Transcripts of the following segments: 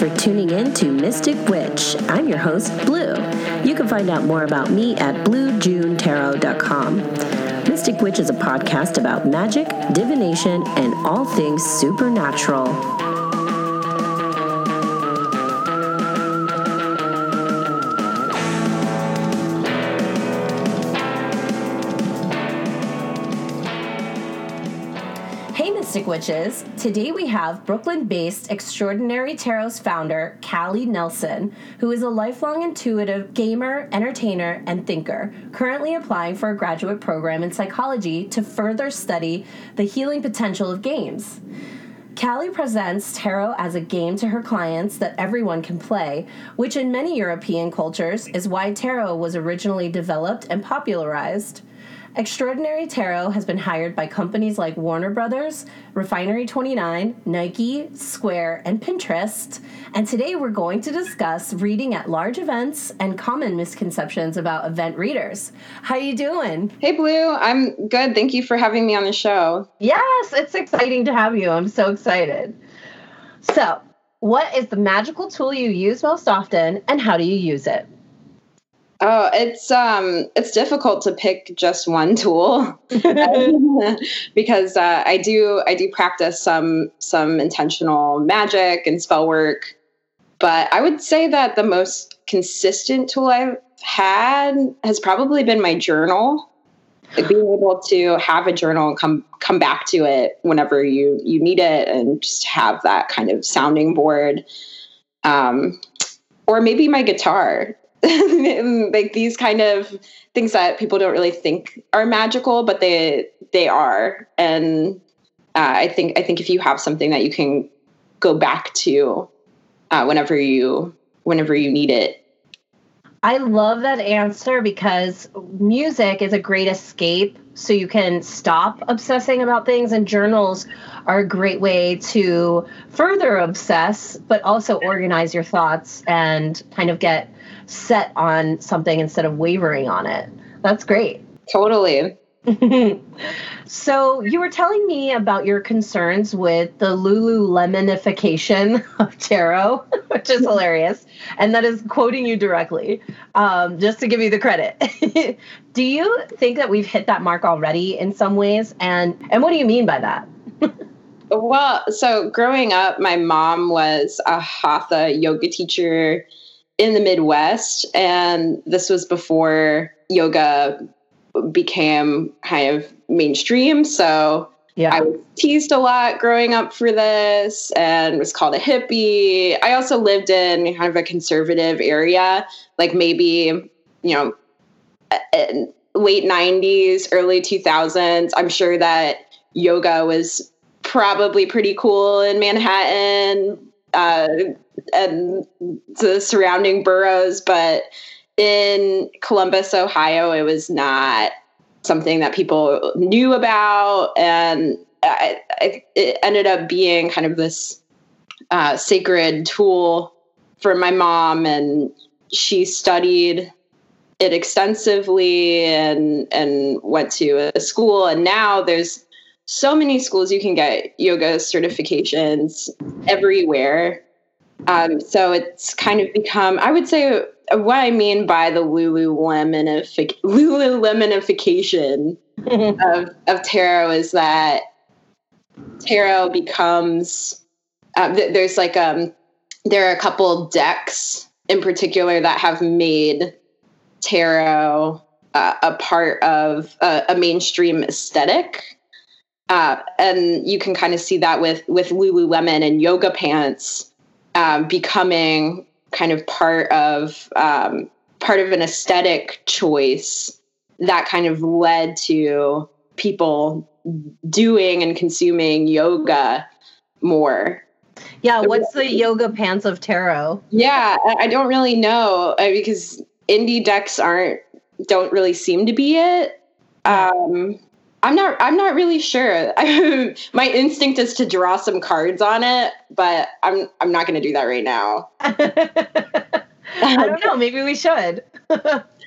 for tuning in to Mystic Witch. I'm your host, Blue. You can find out more about me at bluejunetarot.com. Mystic Witch is a podcast about magic, divination, and all things supernatural. Witches. Today we have Brooklyn based Extraordinary Tarot's founder, Callie Nelson, who is a lifelong intuitive gamer, entertainer, and thinker, currently applying for a graduate program in psychology to further study the healing potential of games. Callie presents tarot as a game to her clients that everyone can play, which in many European cultures is why tarot was originally developed and popularized. Extraordinary Tarot has been hired by companies like Warner Brothers, Refinery 29, Nike, Square, and Pinterest. And today we're going to discuss reading at large events and common misconceptions about event readers. How you doing? Hey Blue, I'm good. Thank you for having me on the show. Yes, it's exciting to have you. I'm so excited. So, what is the magical tool you use most often and how do you use it? Oh, it's um it's difficult to pick just one tool because uh, I do I do practice some some intentional magic and spell work, but I would say that the most consistent tool I've had has probably been my journal. Like being able to have a journal and come come back to it whenever you you need it, and just have that kind of sounding board. Um, or maybe my guitar like these kind of things that people don't really think are magical, but they they are. And uh, I think I think if you have something that you can go back to uh, whenever you whenever you need it. I love that answer because music is a great escape so you can stop obsessing about things and journals are a great way to further obsess but also organize your thoughts and kind of get set on something instead of wavering on it. That's great. Totally. so you were telling me about your concerns with the Lululemonification of tarot, which is hilarious, and that is quoting you directly, um, just to give you the credit. do you think that we've hit that mark already in some ways, and and what do you mean by that? well, so growing up, my mom was a hatha yoga teacher in the Midwest, and this was before yoga became kind of mainstream. So yeah. I was teased a lot growing up for this and was called a hippie. I also lived in kind of a conservative area, like maybe, you know, late 90s, early 2000s. I'm sure that yoga was probably pretty cool in Manhattan. Uh, and the surrounding boroughs, but in Columbus, Ohio, it was not something that people knew about, and I, I, it ended up being kind of this uh, sacred tool for my mom, and she studied it extensively and and went to a school, and now there's so many schools you can get yoga certifications everywhere um, so it's kind of become, I would say, what I mean by the Lululemonific- Lululemonification of, of tarot is that tarot becomes, uh, th- there's like, um, there are a couple decks in particular that have made tarot uh, a part of a, a mainstream aesthetic. Uh, and you can kind of see that with with Lululemon and yoga pants um, becoming kind of part of um, part of an aesthetic choice that kind of led to people doing and consuming yoga more. Yeah, what's the yoga pants of tarot? Yeah, I don't really know uh, because indie decks aren't don't really seem to be it. Um, I'm not. I'm not really sure. my instinct is to draw some cards on it, but I'm. I'm not going to do that right now. I don't know. Maybe we should.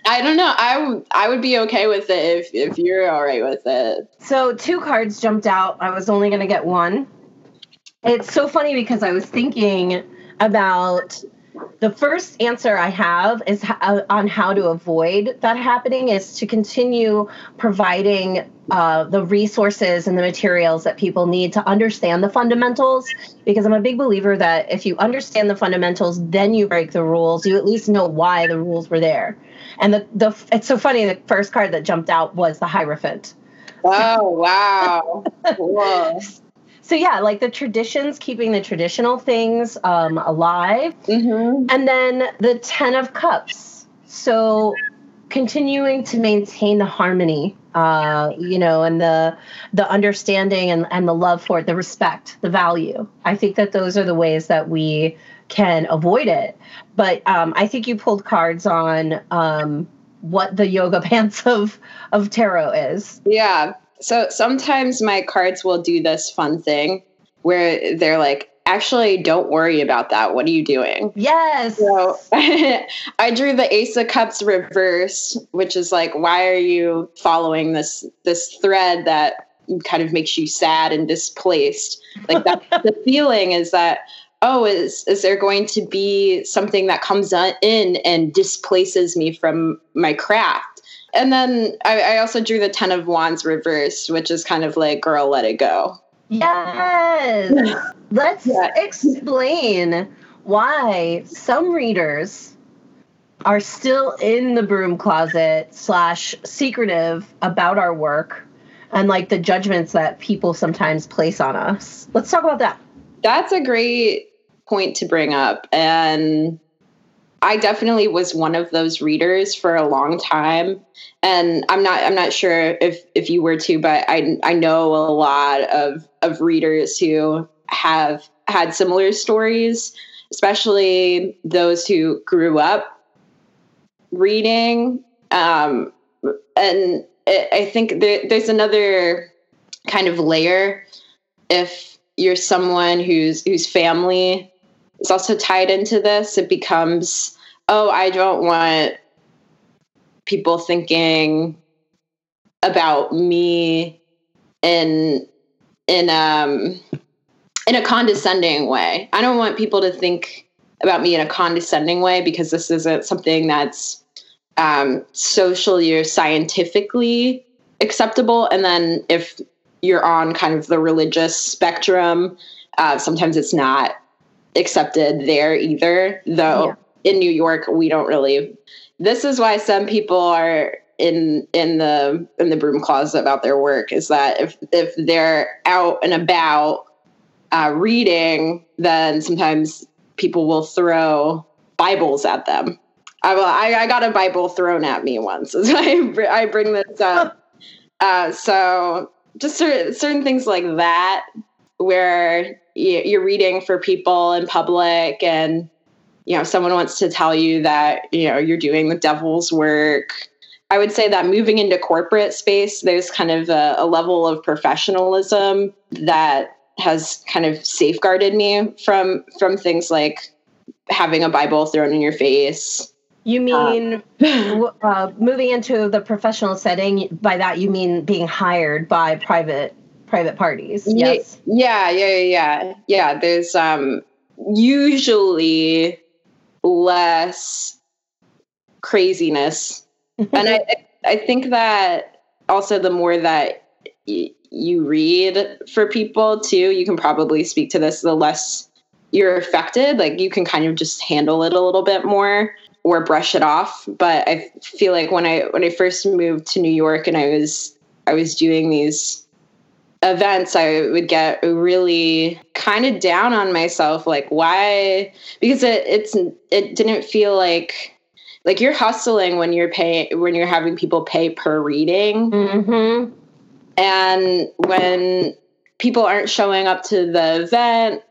I don't know. I, w- I would be okay with it if if you're all right with it. So two cards jumped out. I was only going to get one. It's so funny because I was thinking about the first answer I have is uh, on how to avoid that happening is to continue providing uh, the resources and the materials that people need to understand the fundamentals. Because I'm a big believer that if you understand the fundamentals, then you break the rules. You at least know why the rules were there. And the the it's so funny. The first card that jumped out was the Hierophant. Oh wow! So yeah like the traditions keeping the traditional things um, alive. Mm-hmm. and then the ten of cups. So continuing to maintain the harmony uh, you know and the the understanding and, and the love for it the respect the value. I think that those are the ways that we can avoid it. But um, i think you pulled cards on um, what the yoga pants of of tarot is. Yeah so sometimes my cards will do this fun thing where they're like, actually, don't worry about that. What are you doing? Yes. So I drew the Ace of Cups reverse, which is like, why are you following this this thread that kind of makes you sad and displaced? Like that the feeling is that oh is is there going to be something that comes in and displaces me from my craft and then I, I, also drew the Ten of Wands reversed, which is kind of like, girl, let it go. Yes. Let's yeah. explain why some readers are still in the broom closet slash secretive about our work and like the judgments that people sometimes place on us. Let's talk about that. That's a great point to bring up. And I definitely was one of those readers for a long time, and I'm not I'm not sure if if you were too, but I I know a lot of of readers who have had similar stories, especially those who grew up reading. Um, and I think there, there's another kind of layer if you're someone whose whose family is also tied into this. It becomes, oh, I don't want people thinking about me in in um in a condescending way. I don't want people to think about me in a condescending way because this isn't something that's um, socially or scientifically acceptable. And then if you're on kind of the religious spectrum, uh, sometimes it's not accepted there either. Though yeah. in New York, we don't really. This is why some people are in in the in the broom closet about their work. Is that if if they're out and about uh, reading, then sometimes people will throw Bibles at them. I, will. I, I got a Bible thrown at me once. So I, I bring this up. Uh, so just certain, certain things like that where you're reading for people in public and you know someone wants to tell you that you know you're doing the devil's work. I would say that moving into corporate space there's kind of a, a level of professionalism that has kind of safeguarded me from from things like having a bible thrown in your face. You mean uh, uh, moving into the professional setting by that you mean being hired by private private parties. Yes. Yeah, yeah, yeah, yeah. Yeah, there's um usually less craziness. and I I think that also the more that y- you read for people too, you can probably speak to this the less you're affected, like you can kind of just handle it a little bit more or brush it off. But I feel like when I when I first moved to New York and I was I was doing these events i would get really kind of down on myself like why because it it's it didn't feel like like you're hustling when you're paying when you're having people pay per reading mm-hmm. and when people aren't showing up to the event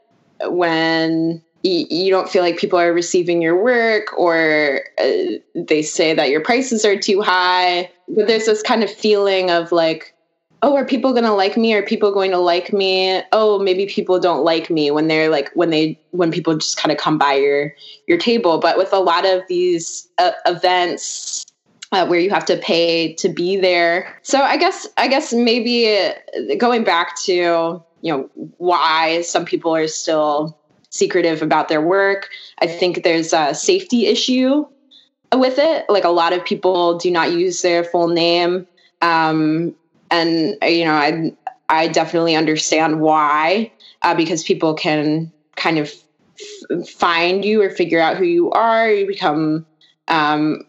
when you, you don't feel like people are receiving your work or uh, they say that your prices are too high but there's this kind of feeling of like oh, are people going to like me? Are people going to like me? Oh, maybe people don't like me when they're like when they when people just kind of come by your your table. But with a lot of these uh, events uh, where you have to pay to be there, so I guess I guess maybe uh, going back to you know why some people are still secretive about their work. I think there's a safety issue with it. Like a lot of people do not use their full name. Um, and you know, I I definitely understand why, uh, because people can kind of f- find you or figure out who you are. You become um,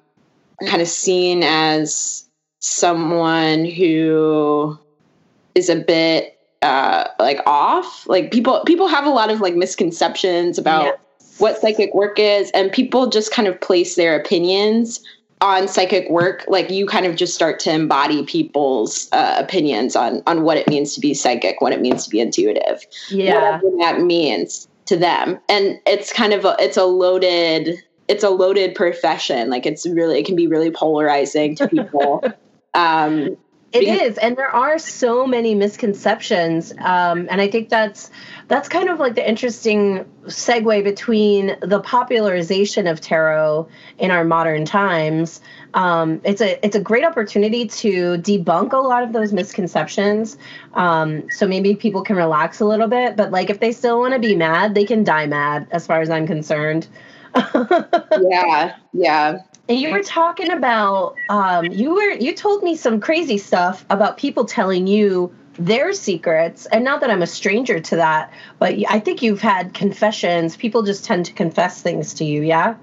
kind of seen as someone who is a bit uh, like off. Like people people have a lot of like misconceptions about yes. what psychic work is, and people just kind of place their opinions on psychic work. Like you kind of just start to embody people's uh, opinions on on what it means to be psychic, what it means to be intuitive, yeah, whatever that means to them. And it's kind of a, it's a loaded it's a loaded profession. Like it's really it can be really polarizing to people. um, it because- is, and there are so many misconceptions, um, and I think that's that's kind of like the interesting segue between the popularization of tarot in our modern times. Um, it's a it's a great opportunity to debunk a lot of those misconceptions. Um, so maybe people can relax a little bit, but like if they still want to be mad, they can die mad, as far as I'm concerned. yeah, yeah. And you were talking about um, you were you told me some crazy stuff about people telling you their secrets. And not that I'm a stranger to that, but I think you've had confessions. People just tend to confess things to you, yeah?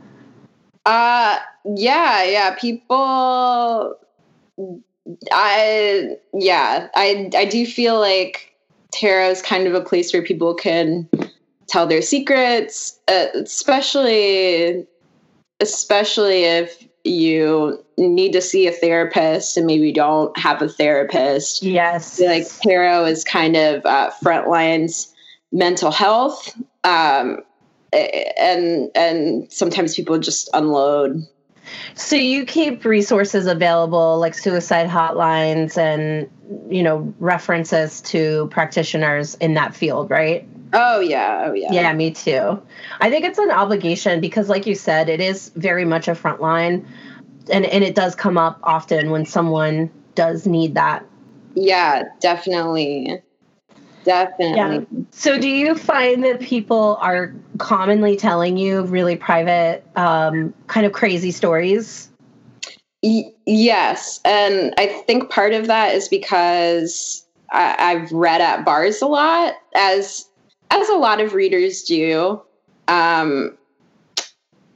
Uh yeah, yeah. People I yeah, I I do feel like tarot is kind of a place where people can tell their secrets, uh, especially especially if you need to see a therapist and maybe don't have a therapist. Yes. like tarot is kind of uh, front lines mental health. Um, and and sometimes people just unload. So you keep resources available like suicide hotlines and you know references to practitioners in that field, right? Oh yeah, oh yeah. Yeah, me too. I think it's an obligation because like you said, it is very much a front line and and it does come up often when someone does need that. Yeah, definitely. Definitely. Yeah. So, do you find that people are commonly telling you really private, um, kind of crazy stories? Y- yes. And I think part of that is because I- I've read at bars a lot, as as a lot of readers do. Um,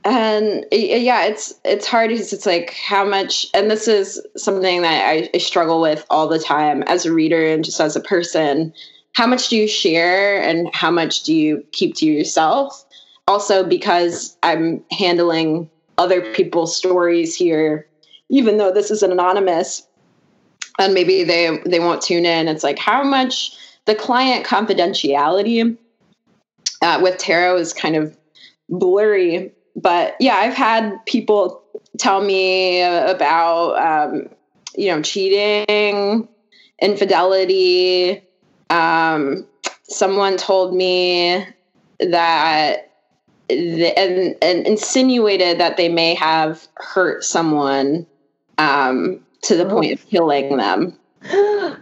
and yeah, it's it's hard because it's like how much, and this is something that I, I struggle with all the time as a reader and just as a person. How much do you share, and how much do you keep to yourself? Also, because I'm handling other people's stories here, even though this is an anonymous, and maybe they they won't tune in. It's like how much the client confidentiality uh, with tarot is kind of blurry. But yeah, I've had people tell me about, um, you know, cheating, infidelity. Um, someone told me that the, and, and insinuated that they may have hurt someone um, to the oh. point of killing them.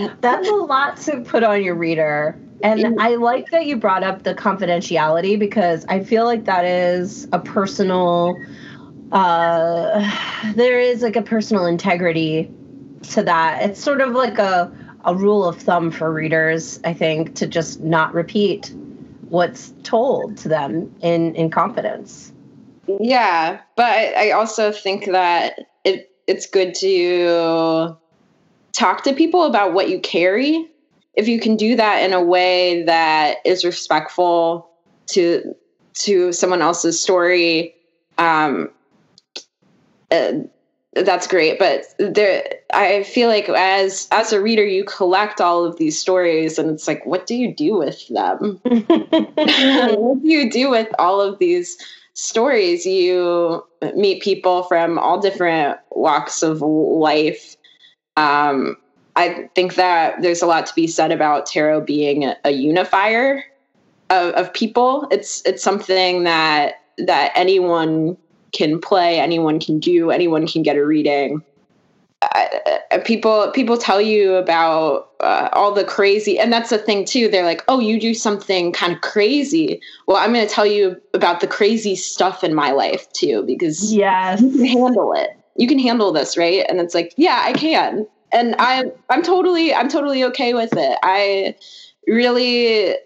That's a lot to put on your reader. And I like that you brought up the confidentiality because I feel like that is a personal uh there is like a personal integrity to that. It's sort of like a a rule of thumb for readers, I think, to just not repeat what's told to them in in confidence. Yeah, but I, I also think that it it's good to talk to people about what you carry if you can do that in a way that is respectful to to someone else's story um uh, that's great but there i feel like as as a reader you collect all of these stories and it's like what do you do with them? What do you do with all of these stories? You meet people from all different walks of life. Um, I think that there's a lot to be said about tarot being a, a unifier of, of, people. It's it's something that that anyone can play, anyone can do, anyone can get a reading. uh, people people tell you about uh, all the crazy and that's the thing too they're like oh you do something kind of crazy. Well i'm going to tell you about the crazy stuff in my life too because yes. you can handle it. You can handle this right? And it's like yeah i can. And i'm i'm totally i'm totally okay with it. I really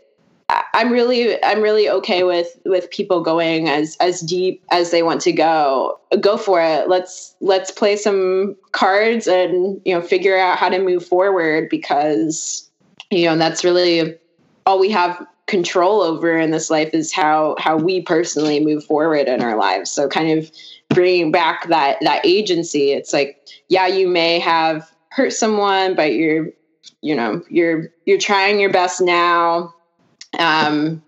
I'm really I'm really okay with with people going as as deep as they want to go. Go for it. Let's let's play some cards and you know figure out how to move forward because you know that's really all we have control over in this life is how how we personally move forward in our lives. So kind of bringing back that that agency. It's like yeah, you may have hurt someone, but you're you know you're you're trying your best now um,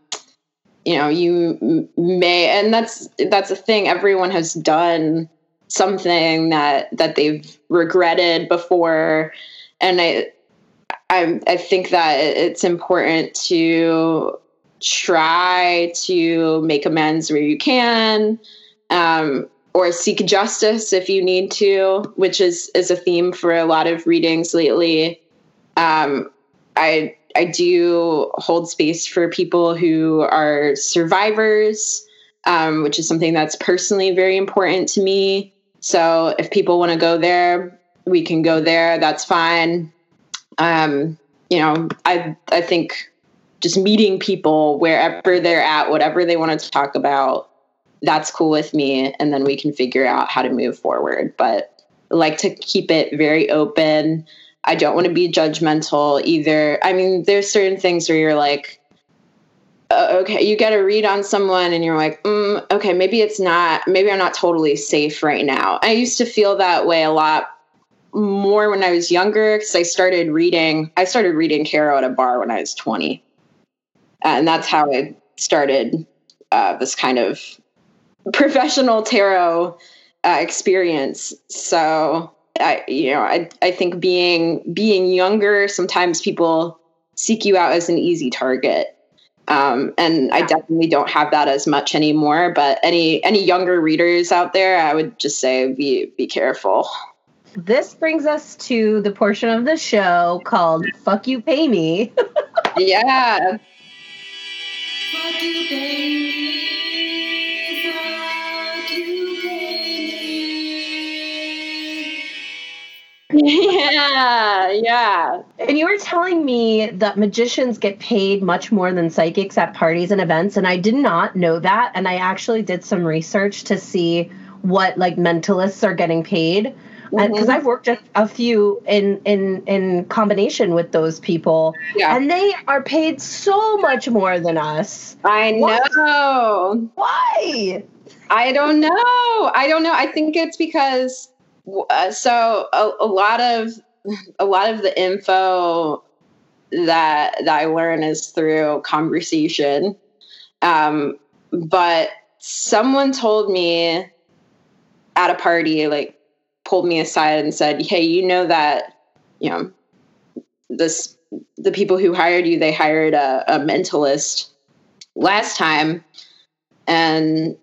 you know, you may, and that's that's a thing. Everyone has done something that that they've regretted before, and I, I, I think that it's important to try to make amends where you can. Um, or seek justice if you need to, which is is a theme for a lot of readings lately. Um, I I do hold space for people who are survivors, um, which is something that's personally very important to me. So if people want to go there, we can go there. That's fine. Um, you know, I I think just meeting people wherever they're at, whatever they want to talk about, that's cool with me, and then we can figure out how to move forward. But I like to keep it very open. I don't want to be judgmental either. I mean, there's certain things where you're like, uh, okay, you get a read on someone and you're like, mm, okay, maybe it's not, maybe I'm not totally safe right now. I used to feel that way a lot more when I was younger because I started reading, I started reading tarot at a bar when I was 20. And that's how I started uh, this kind of professional tarot uh, experience. So I, you know, I, I think being being younger, sometimes people seek you out as an easy target. Um, and I definitely don't have that as much anymore. But any any younger readers out there, I would just say be be careful. This brings us to the portion of the show called "Fuck You, Pay Me." yeah. Fuck you, pay me. Yeah, yeah. And you were telling me that magicians get paid much more than psychics at parties and events, and I did not know that. And I actually did some research to see what like mentalists are getting paid. because mm-hmm. I've worked a, a, few in in in combination with those people, yeah. and they are paid so much more than us. I know. Why? I don't know. I don't know. I think it's because so a, a, lot of a lot of the info that that I learn is through conversation. Um, but someone told me at a party, like pulled me aside and said, "Hey, you know that you know this the people who hired you, they hired a, a mentalist last time, and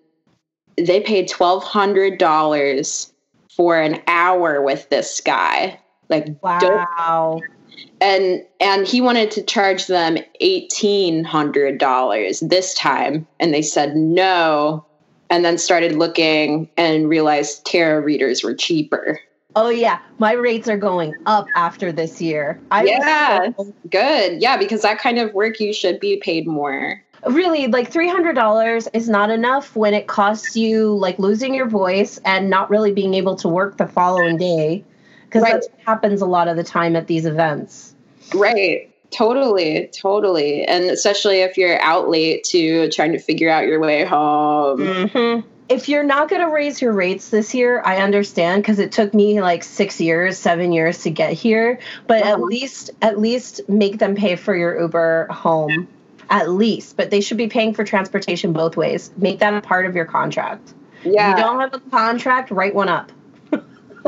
they paid twelve hundred dollars for an hour with this guy. Like wow. And and he wanted to charge them eighteen hundred dollars this time, and they said no. And then started looking and realized tarot readers were cheaper. Oh yeah, my rates are going up after this year. I yeah, so- good. Yeah, because that kind of work you should be paid more really like $300 is not enough when it costs you like losing your voice and not really being able to work the following day. Because right. that happens a lot of the time at these events. Right. Totally. Totally. And especially if you're out late to trying to figure out your way home. Mm-hmm. if you're not going to raise your rates this year i understand because it took me like six years seven years to get here but at uh-huh. least at least make them pay for your uber home at least, but they should be paying for transportation both ways. Make that a part of your contract. Yeah. If you don't have a contract, write one up.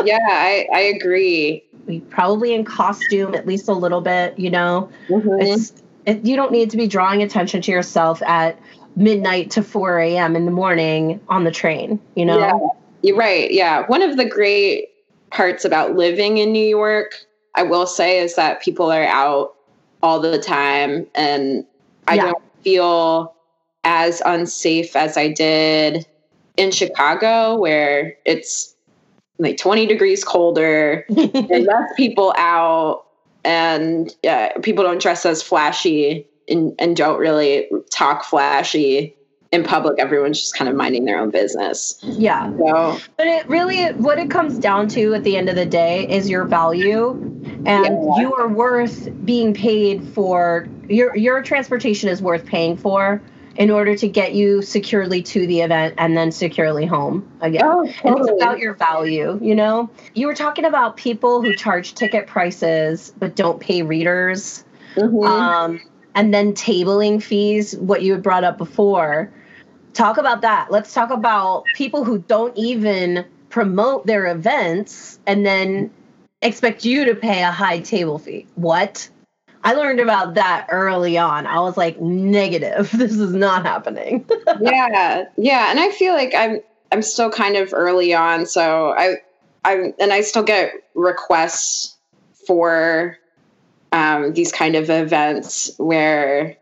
yeah, I, I agree. Probably in costume, at least a little bit, you know. Mm-hmm. It's it, you don't need to be drawing attention to yourself at midnight to 4 a.m. in the morning on the train, you know? Yeah, you're right. Yeah. One of the great parts about living in New York, I will say, is that people are out all the time. And I yeah. don't feel as unsafe as I did in Chicago, where it's like 20 degrees colder, and less people out, and uh, people don't dress as flashy and, and don't really talk flashy in public everyone's just kind of minding their own business yeah so, but it really what it comes down to at the end of the day is your value and yeah. you are worth being paid for your your transportation is worth paying for in order to get you securely to the event and then securely home again. Oh, totally. And it's about your value, you know? You were talking about people who charge ticket prices but don't pay readers. Mm-hmm. Um, and then tabling fees, what you had brought up before. Talk about that. Let's talk about people who don't even promote their events and then expect you to pay a high table fee. What? I learned about that early on. I was like, negative. This is not happening. yeah. Yeah. And I feel like I'm I'm still kind of early on. So I I'm and I still get requests for um, these kind of events where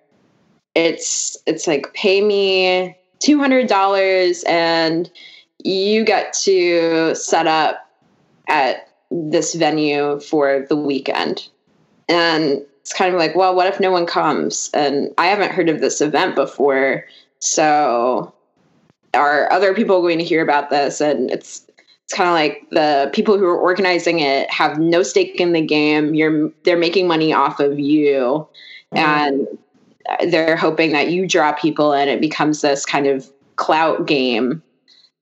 it's it's like pay me two hundred dollars and you get to set up at this venue for the weekend. And it's kind of like, well, what if no one comes? And I haven't heard of this event before. So are other people going to hear about this? And it's it's kind of like the people who are organizing it have no stake in the game. You're they're making money off of you, mm-hmm. and they're hoping that you draw people, and it becomes this kind of clout game.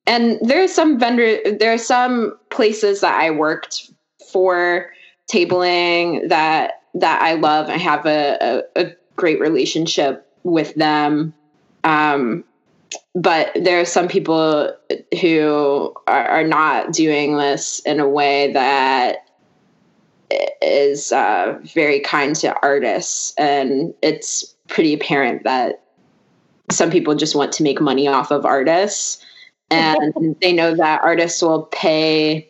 And there's some vendor, there are some places that I worked for tabling that that I love. I have a, a, a great relationship with them. Um, but there are some people who are, are, not doing this in a way that is uh, very kind to artists. And it's pretty apparent that some people just want to make money off of artists. And they know that artists will pay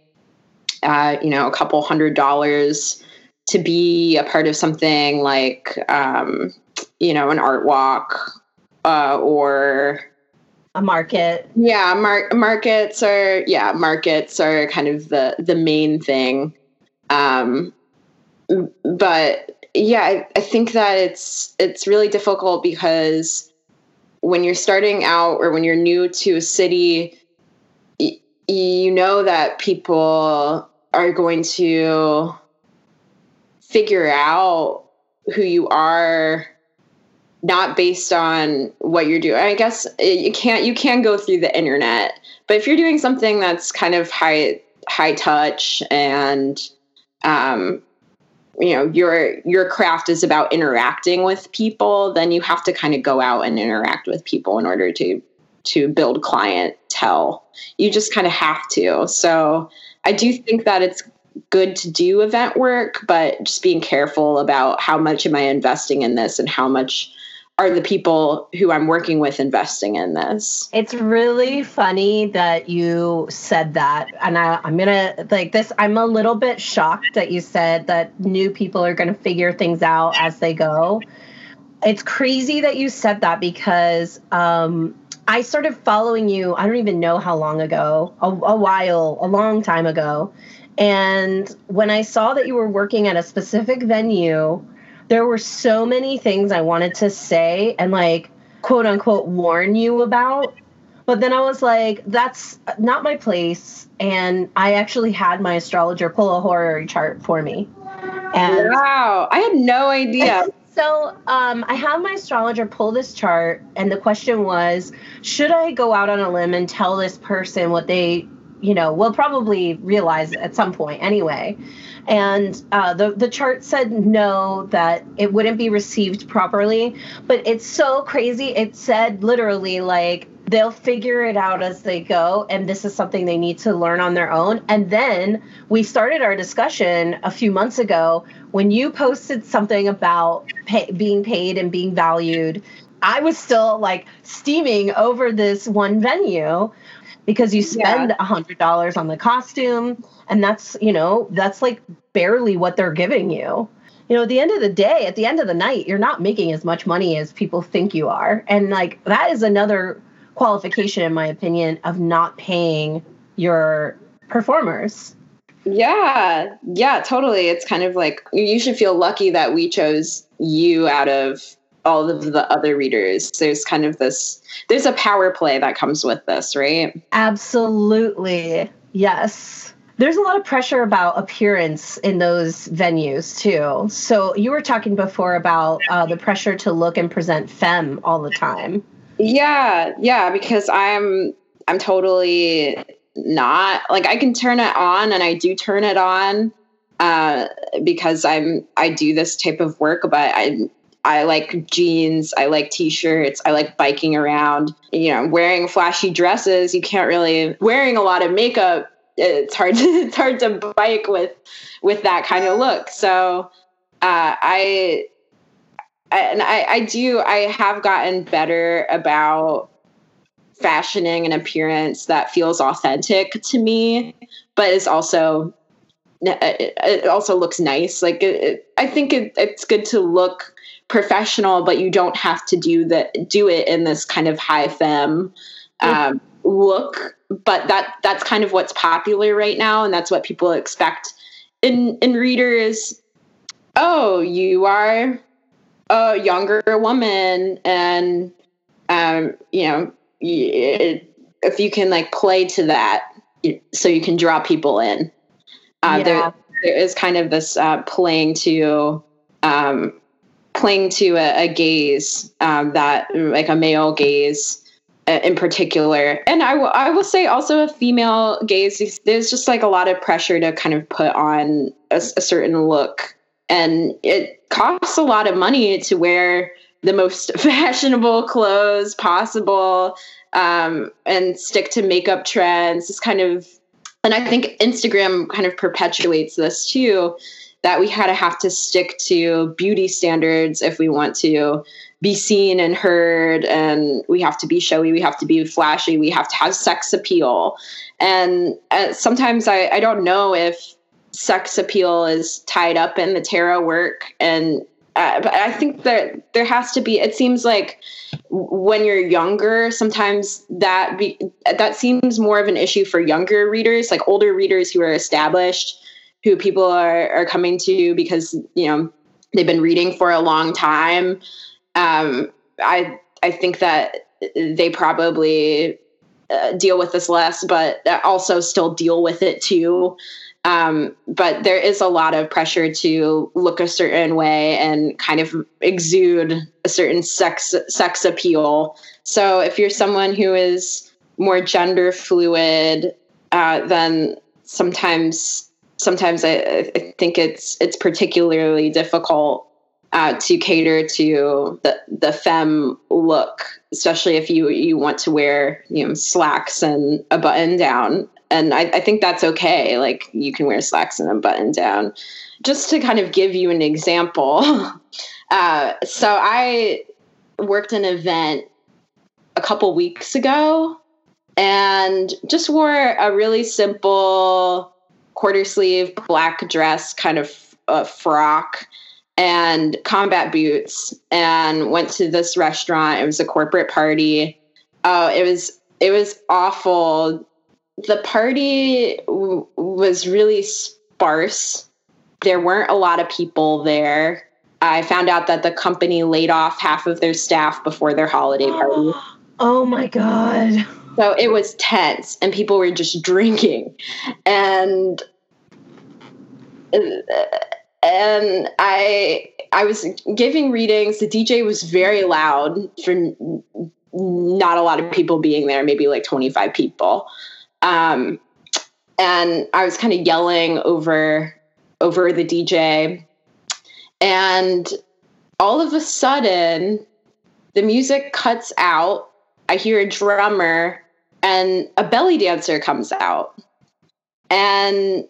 uh, you know a couple hundred dollars to be a part of something like um, you know an art walk uh, or a market. Yeah, mar- markets are yeah, markets are kind of the the main thing. Um, but yeah, I, I think that it's it's really difficult because when you're starting out or when you're new to a city, y- you know that people are going to figure out who you are not based on what you're doing. I guess you can't you can go through the internet, but if you're doing something that's kind of high high touch and um, you know your your craft is about interacting with people, then you have to kind of go out and interact with people in order to to build clientele. You just kind of have to. So I do think that it's good to do event work, but just being careful about how much am I investing in this and how much are the people who I'm working with investing in this. It's really funny that you said that. And I, am going to, like, this, I'm a little bit shocked that you said that new people are going to figure things out as they go. It's crazy that you said that because um, I started following you, I don't even know how long ago, a, a while, a long time ago. And when I saw that you were working at a specific venue, there were so many things I wanted to say and like quote unquote warn you about. But then I was like, that's not my place. And I actually had my astrologer pull a horary chart for me. And wow, I had no idea. So um, I have my astrologer pull this chart, and the question was, should I go out on a limb and tell this person what they, you know, we'll probably realize at some point anyway? and uh, the the chart said no that it wouldn't be received properly. But it's so crazy. It said literally like they'll figure it out as they go and this is something they need to learn on their own. And then we started our discussion a few months ago when you posted something about pay, being paid and being valued. I was still like steaming over this one venue because you spend a hundred dollars on the costume and that's you know that's like barely what they're giving you. You know at the end of the day at the end of the night you're not making as much money as people think you are. And like that is another qualification in my opinion of not paying your performers. Yeah. Yeah totally. It's kind of like you should feel lucky that we chose you out of all of the other readers. There's kind of this there's a power play that comes with this, right? Absolutely. Yes. There's a lot of pressure about appearance in those venues too. So you were talking before about uh, the pressure to look and present femme all the time. Yeah, yeah, because I'm I'm totally not like I can turn it on and I do turn it on uh, because I'm I do this type of work, but I I like jeans. I like t-shirts. I like biking around. You know, wearing flashy dresses. You can't really wearing a lot of makeup. It's hard. To, it's hard to bike with with that kind of look. So uh, I and I, I do. I have gotten better about fashioning an appearance that feels authentic to me, but is also it, it also looks nice. Like it, it, I think it's good to look professional, but you don't have to do the do it in this kind of high femme um, look. But that that's kind of what's popular right now, and that's what people expect in in readers. Oh, you are a younger woman, and um, you know, if you can like play to that, so you can draw people in. Uh, yeah. there, there is kind of this uh, playing to um, playing to a, a gaze um, that like a male gaze uh, in particular. And I, w- I will say also a female gaze there's just like a lot of pressure to kind of put on a, a certain look. And it costs a lot of money to wear the most fashionable clothes possible um, and stick to makeup trends. It's kind of and i think instagram kind of perpetuates this too that we had to have to stick to beauty standards if we want to be seen and heard and we have to be showy we have to be flashy we have to have sex appeal and uh, sometimes I, I don't know if sex appeal is tied up in the tarot work and uh, but I think that there has to be. It seems like when you're younger, sometimes that be, that seems more of an issue for younger readers, like older readers who are established who people are are coming to because you know they've been reading for a long time. Um, I I think that they probably uh, deal with this less, but also still deal with it too. Um, but there is a lot of pressure to look a certain way and kind of exude a certain sex sex appeal. So if you're someone who is more gender fluid, uh, then sometimes sometimes I, I think it's it's particularly difficult uh, to cater to the the femme look, especially if you you want to wear you know slacks and a button down. And I, I think that's okay. Like you can wear slacks and a button down. Just to kind of give you an example, uh, so I worked an event a couple weeks ago and just wore a really simple quarter sleeve black dress kind of uh, frock and combat boots and went to this restaurant. It was a corporate party. Oh it was it was awful. The party w- was really sparse. There weren't a lot of people there. I found out that the company laid off half of their staff before their holiday party. Oh my god. So it was tense and people were just drinking. And and I I was giving readings. The DJ was very loud for not a lot of people being there, maybe like 25 people. Um, and I was kind of yelling over over the DJ. And all of a sudden, the music cuts out. I hear a drummer and a belly dancer comes out. And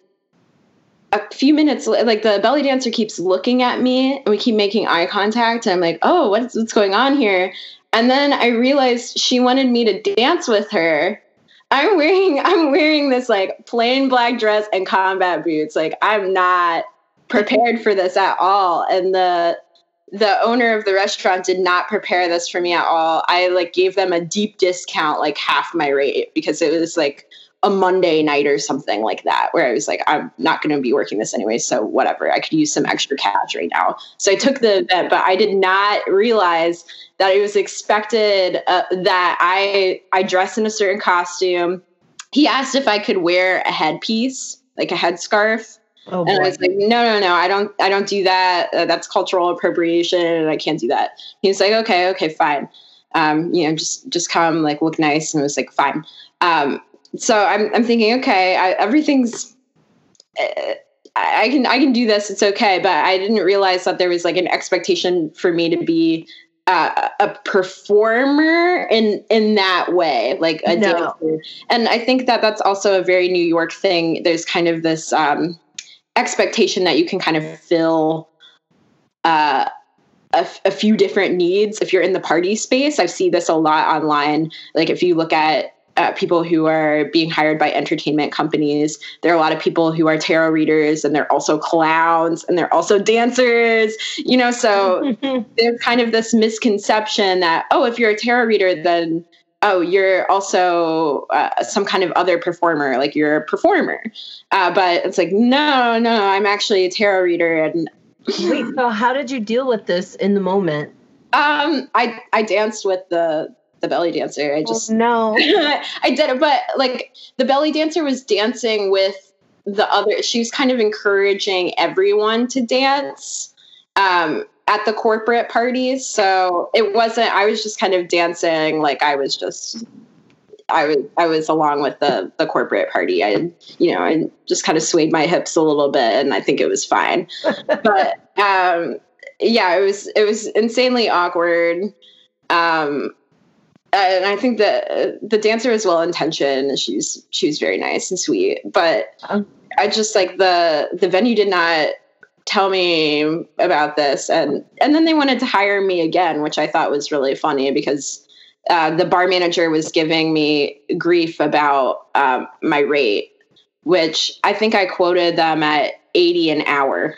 a few minutes like the belly dancer keeps looking at me and we keep making eye contact i'm like oh what's, what's going on here and then i realized she wanted me to dance with her I'm wearing I'm wearing this like plain black dress and combat boots. Like I'm not prepared for this at all. And the the owner of the restaurant did not prepare this for me at all. I like gave them a deep discount, like half my rate, because it was like a Monday night or something like that, where I was like, I'm not going to be working this anyway, so whatever. I could use some extra cash right now. So I took the event, but I did not realize that it was expected uh, that I I dress in a certain costume. He asked if I could wear a headpiece, like a headscarf. Oh, and I was like, no, no, no, I don't, I don't do that. Uh, that's cultural appropriation, and I can't do that. He was like, okay, okay, fine. Um, you know, just, just come, like, look nice, and it was like, fine. Um, so I'm, I'm thinking, okay, I, everything's, uh, I can, I can do this. It's okay, but I didn't realize that there was like an expectation for me to be uh, a performer in in that way, like a no. dancer. And I think that that's also a very New York thing. There's kind of this. Um, expectation that you can kind of fill uh, a, a, few different needs if you're in the party space. I see this a lot online. Like if you look at uh, people who are being hired by entertainment companies, there are a lot of people who are tarot readers and they're also clowns and they're also dancers, you know. So there's kind of this misconception that, oh, if you're a tarot reader, then oh, you're also uh, some kind of other performer, like you're a performer. Uh, but it's like, no, no, I'm actually a tarot reader. And wait, so how did you deal with this in the moment? Um, I I danced with the the belly dancer. I just oh, no, I did it, but like the belly dancer was dancing with the other. She was kind of encouraging everyone to dance. Um, at the corporate parties. So it wasn't, I was just kind of dancing like I was just. I was I was along with the the corporate party. I you know I just kind of swayed my hips a little bit, and I think it was fine. but um, yeah, it was it was insanely awkward. Um, and I think that the dancer was well intentioned. She's she was very nice and sweet, but um, I just like the the venue did not tell me about this and and then they wanted to hire me again which i thought was really funny because uh, the bar manager was giving me grief about um, my rate which i think i quoted them at 80 an hour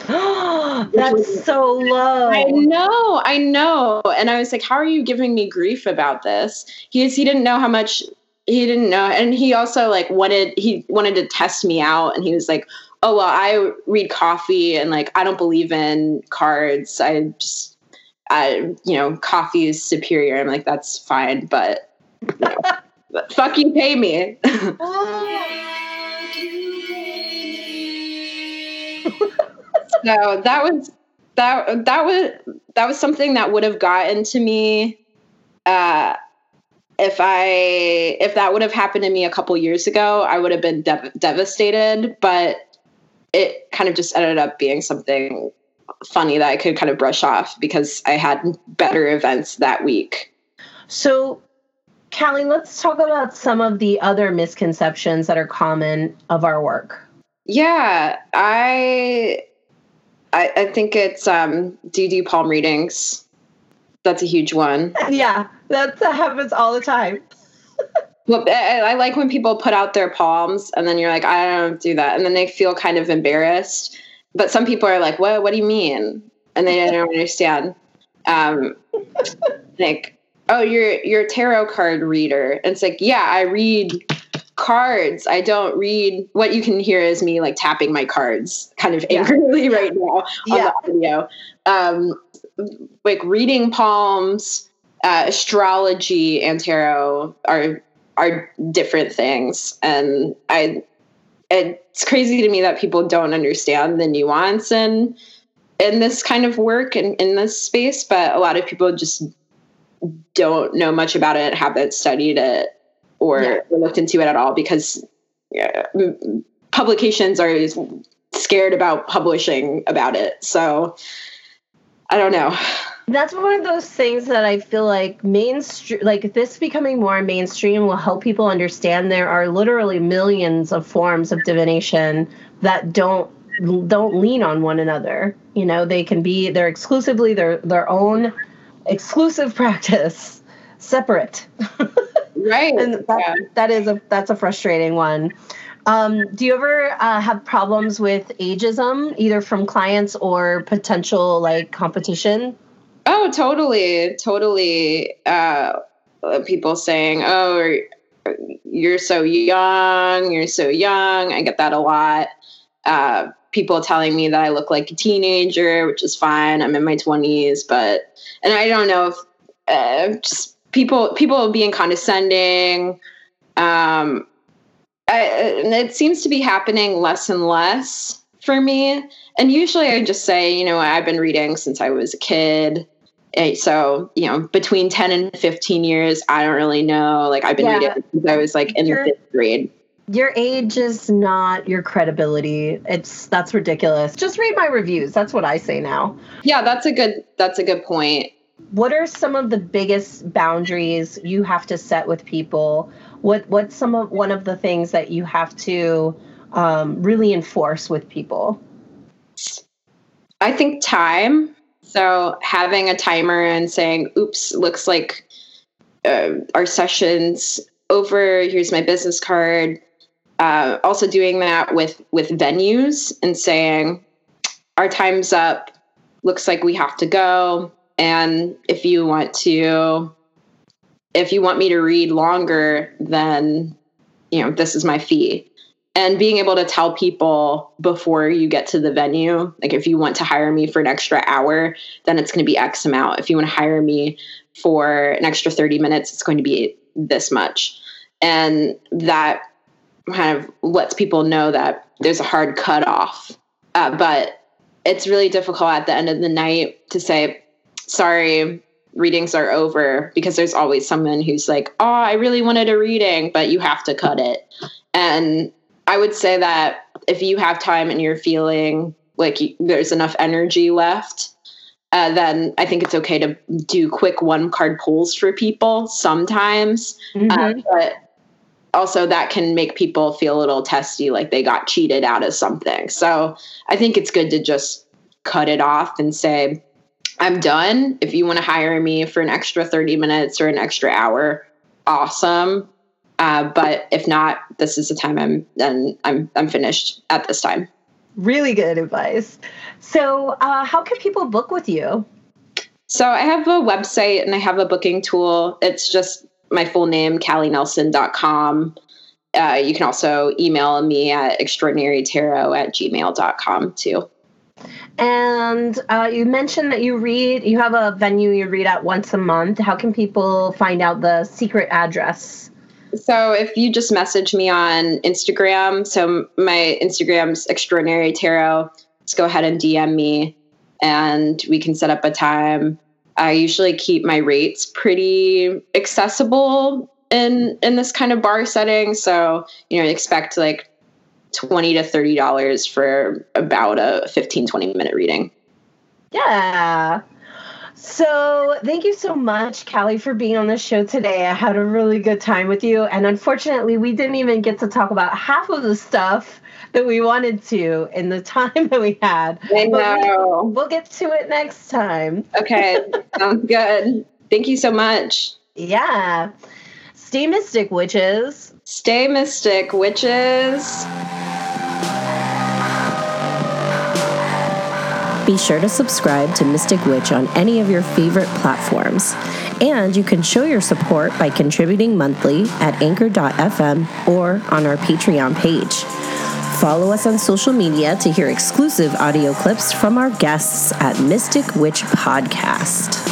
that's so low. I know i know. And i was like how are you giving me grief about this? He he didn't know how much he didn't know. And he also like wanted he wanted to test me out. And he was like oh well i read coffee and like i don't believe in cards. I just i you know coffee is superior. I'm like that's fine but, you know, but fuck you pay me so that was that that was that was something that would have gotten to me uh if I if that would have happened to me a couple years ago, I would have been dev- devastated. But it kind of just ended up being something funny that I could kind of brush off because I had better events that week. So, Callie, let's talk about some of the other misconceptions that are common of our work. Yeah, I I, I think it's um, do you do palm readings? That's a huge one. Yeah, that, that happens all the time. Well, I, like when people put out their palms and then you're like, I don't do that. And then they feel kind of embarrassed. But some people are like, what, what do you mean? And they don't understand. Um, like, oh, you're, you're a tarot card reader. And it's like, yeah, I read cards. I don't read what you can hear is me like tapping my cards kind of angrily yeah. right now on yeah. the video. Um, like reading palms, uh, astrology and tarot are are different things and i it's crazy to me that people don't understand the nuance in in this kind of work and in this space but a lot of people just don't know much about it haven't studied it or yeah. looked into it at all because yeah, publications are scared about publishing about it so i don't know that's one of those things that I feel like mainstream, like this becoming more mainstream will help people understand there are literally millions of forms of divination that don't don't lean on one another. You know, they can be they're exclusively their their own exclusive practice, separate. Right. And that, yeah. that is a that's a frustrating one. Um, do you ever uh, have problems with ageism, either from clients or potential like competition? Oh, totally, totally. Uh, people saying, "Oh, you're so young, you're so young." I get that a lot. Uh, people telling me that I look like a teenager, which is fine. I'm in my 20s, but and I don't know if uh, just people people being condescending. Um, I, it seems to be happening less and less for me. And usually I just say, you know, I've been reading since I was a kid. So, you know, between 10 and 15 years, I don't really know. Like, I've been yeah. reading since I was like in the fifth grade. Your age is not your credibility. It's that's ridiculous. Just read my reviews. That's what I say now. Yeah, that's a good that's a good point. What are some of the biggest boundaries you have to set with people? What what's some of one of the things that you have to um, really enforce with people? I think time. So having a timer and saying, "Oops, looks like uh, our sessions over. Here's my business card." Uh, also doing that with with venues and saying, "Our time's up. Looks like we have to go." And if you want to if you want me to read longer, then you know, this is my fee. And being able to tell people before you get to the venue, like if you want to hire me for an extra hour, then it's going to be X amount. If you want to hire me for an extra 30 minutes, it's going to be this much. And that kind of lets people know that there's a hard cutoff. Uh, but it's really difficult at the end of the night to say, sorry, readings are over because there's always someone who's like, "Oh, I really wanted a reading, but you have to cut it." And I would say that if you have time and you're feeling like you, there's enough energy left, uh, then I think it's okay to do quick one card pulls for people sometimes. Mm-hmm. Uh, but also, that can make people feel a little testy, like they got cheated out of something. So I think it's good to just cut it off and say, I'm done. If you want to hire me for an extra 30 minutes or an extra hour, awesome. Uh, but if not, this is the time I'm then I'm I'm finished at this time. Really good advice. So, uh, how can people book with you? So, I have a website and I have a booking tool. It's just my full name, callienelson.com. Uh, you can also email me at extraordinarytarot at gmail.com too. And uh, you mentioned that you read, you have a venue you read at once a month. How can people find out the secret address? So if you just message me on Instagram, so my Instagram's extraordinary tarot, just go ahead and DM me and we can set up a time. I usually keep my rates pretty accessible in in this kind of bar setting. So, you know, expect like 20 to 30 dollars for about a 15 20 minute reading. Yeah. So thank you so much callie for being on the show today. I had a really good time with you and unfortunately we didn't even get to talk about half of the stuff that we wanted to in the time that we had. I know. We, we'll get to it next time. Okay sounds good. Thank you so much. Yeah. Stay mystic witches stay mystic witches Be sure to subscribe to Mystic Witch on any of your favorite platforms. And you can show your support by contributing monthly at anchor.fm or on our Patreon page. Follow us on social media to hear exclusive audio clips from our guests at Mystic Witch Podcast.